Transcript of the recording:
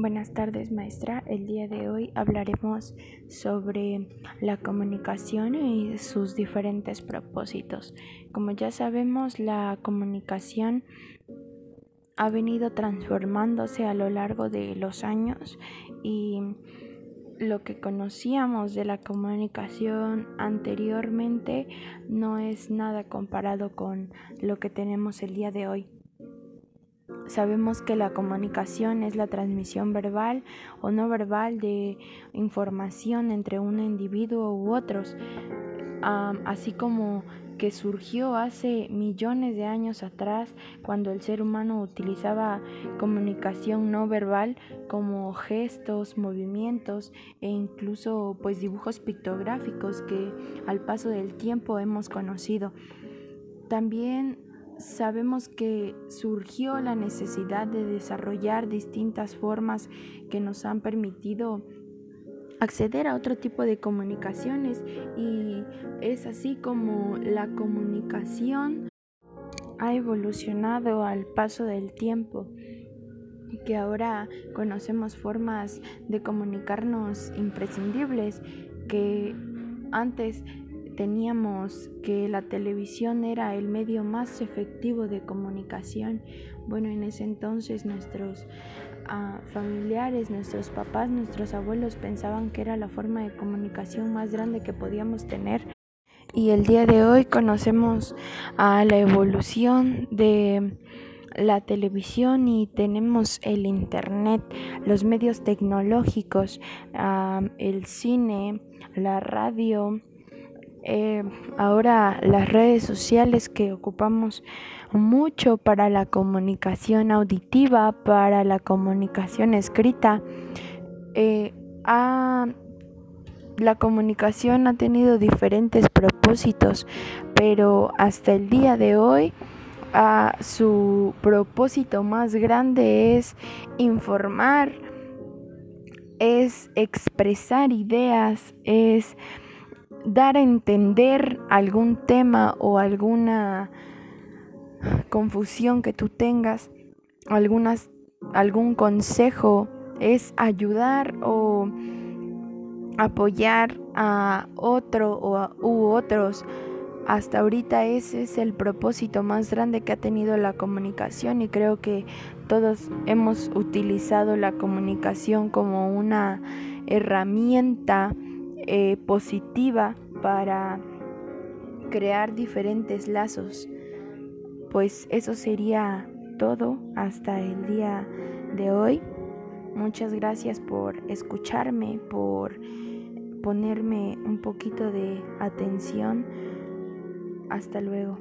Buenas tardes maestra, el día de hoy hablaremos sobre la comunicación y sus diferentes propósitos. Como ya sabemos, la comunicación ha venido transformándose a lo largo de los años y lo que conocíamos de la comunicación anteriormente no es nada comparado con lo que tenemos el día de hoy. Sabemos que la comunicación es la transmisión verbal o no verbal de información entre un individuo u otros, así como que surgió hace millones de años atrás cuando el ser humano utilizaba comunicación no verbal como gestos, movimientos e incluso pues dibujos pictográficos que al paso del tiempo hemos conocido. También sabemos que surgió la necesidad de desarrollar distintas formas que nos han permitido acceder a otro tipo de comunicaciones y es así como la comunicación ha evolucionado al paso del tiempo que ahora conocemos formas de comunicarnos imprescindibles que antes teníamos que la televisión era el medio más efectivo de comunicación. Bueno, en ese entonces nuestros ah, familiares, nuestros papás, nuestros abuelos pensaban que era la forma de comunicación más grande que podíamos tener. Y el día de hoy conocemos a la evolución de la televisión y tenemos el internet, los medios tecnológicos, ah, el cine, la radio, eh, ahora las redes sociales que ocupamos mucho para la comunicación auditiva, para la comunicación escrita, eh, la comunicación ha tenido diferentes propósitos, pero hasta el día de hoy su propósito más grande es informar, es expresar ideas, es dar a entender algún tema o alguna confusión que tú tengas, algunas, algún consejo, es ayudar o apoyar a otro o u otros. Hasta ahorita ese es el propósito más grande que ha tenido la comunicación y creo que todos hemos utilizado la comunicación como una herramienta eh, positiva para crear diferentes lazos. Pues eso sería todo hasta el día de hoy. Muchas gracias por escucharme, por ponerme un poquito de atención. Hasta luego.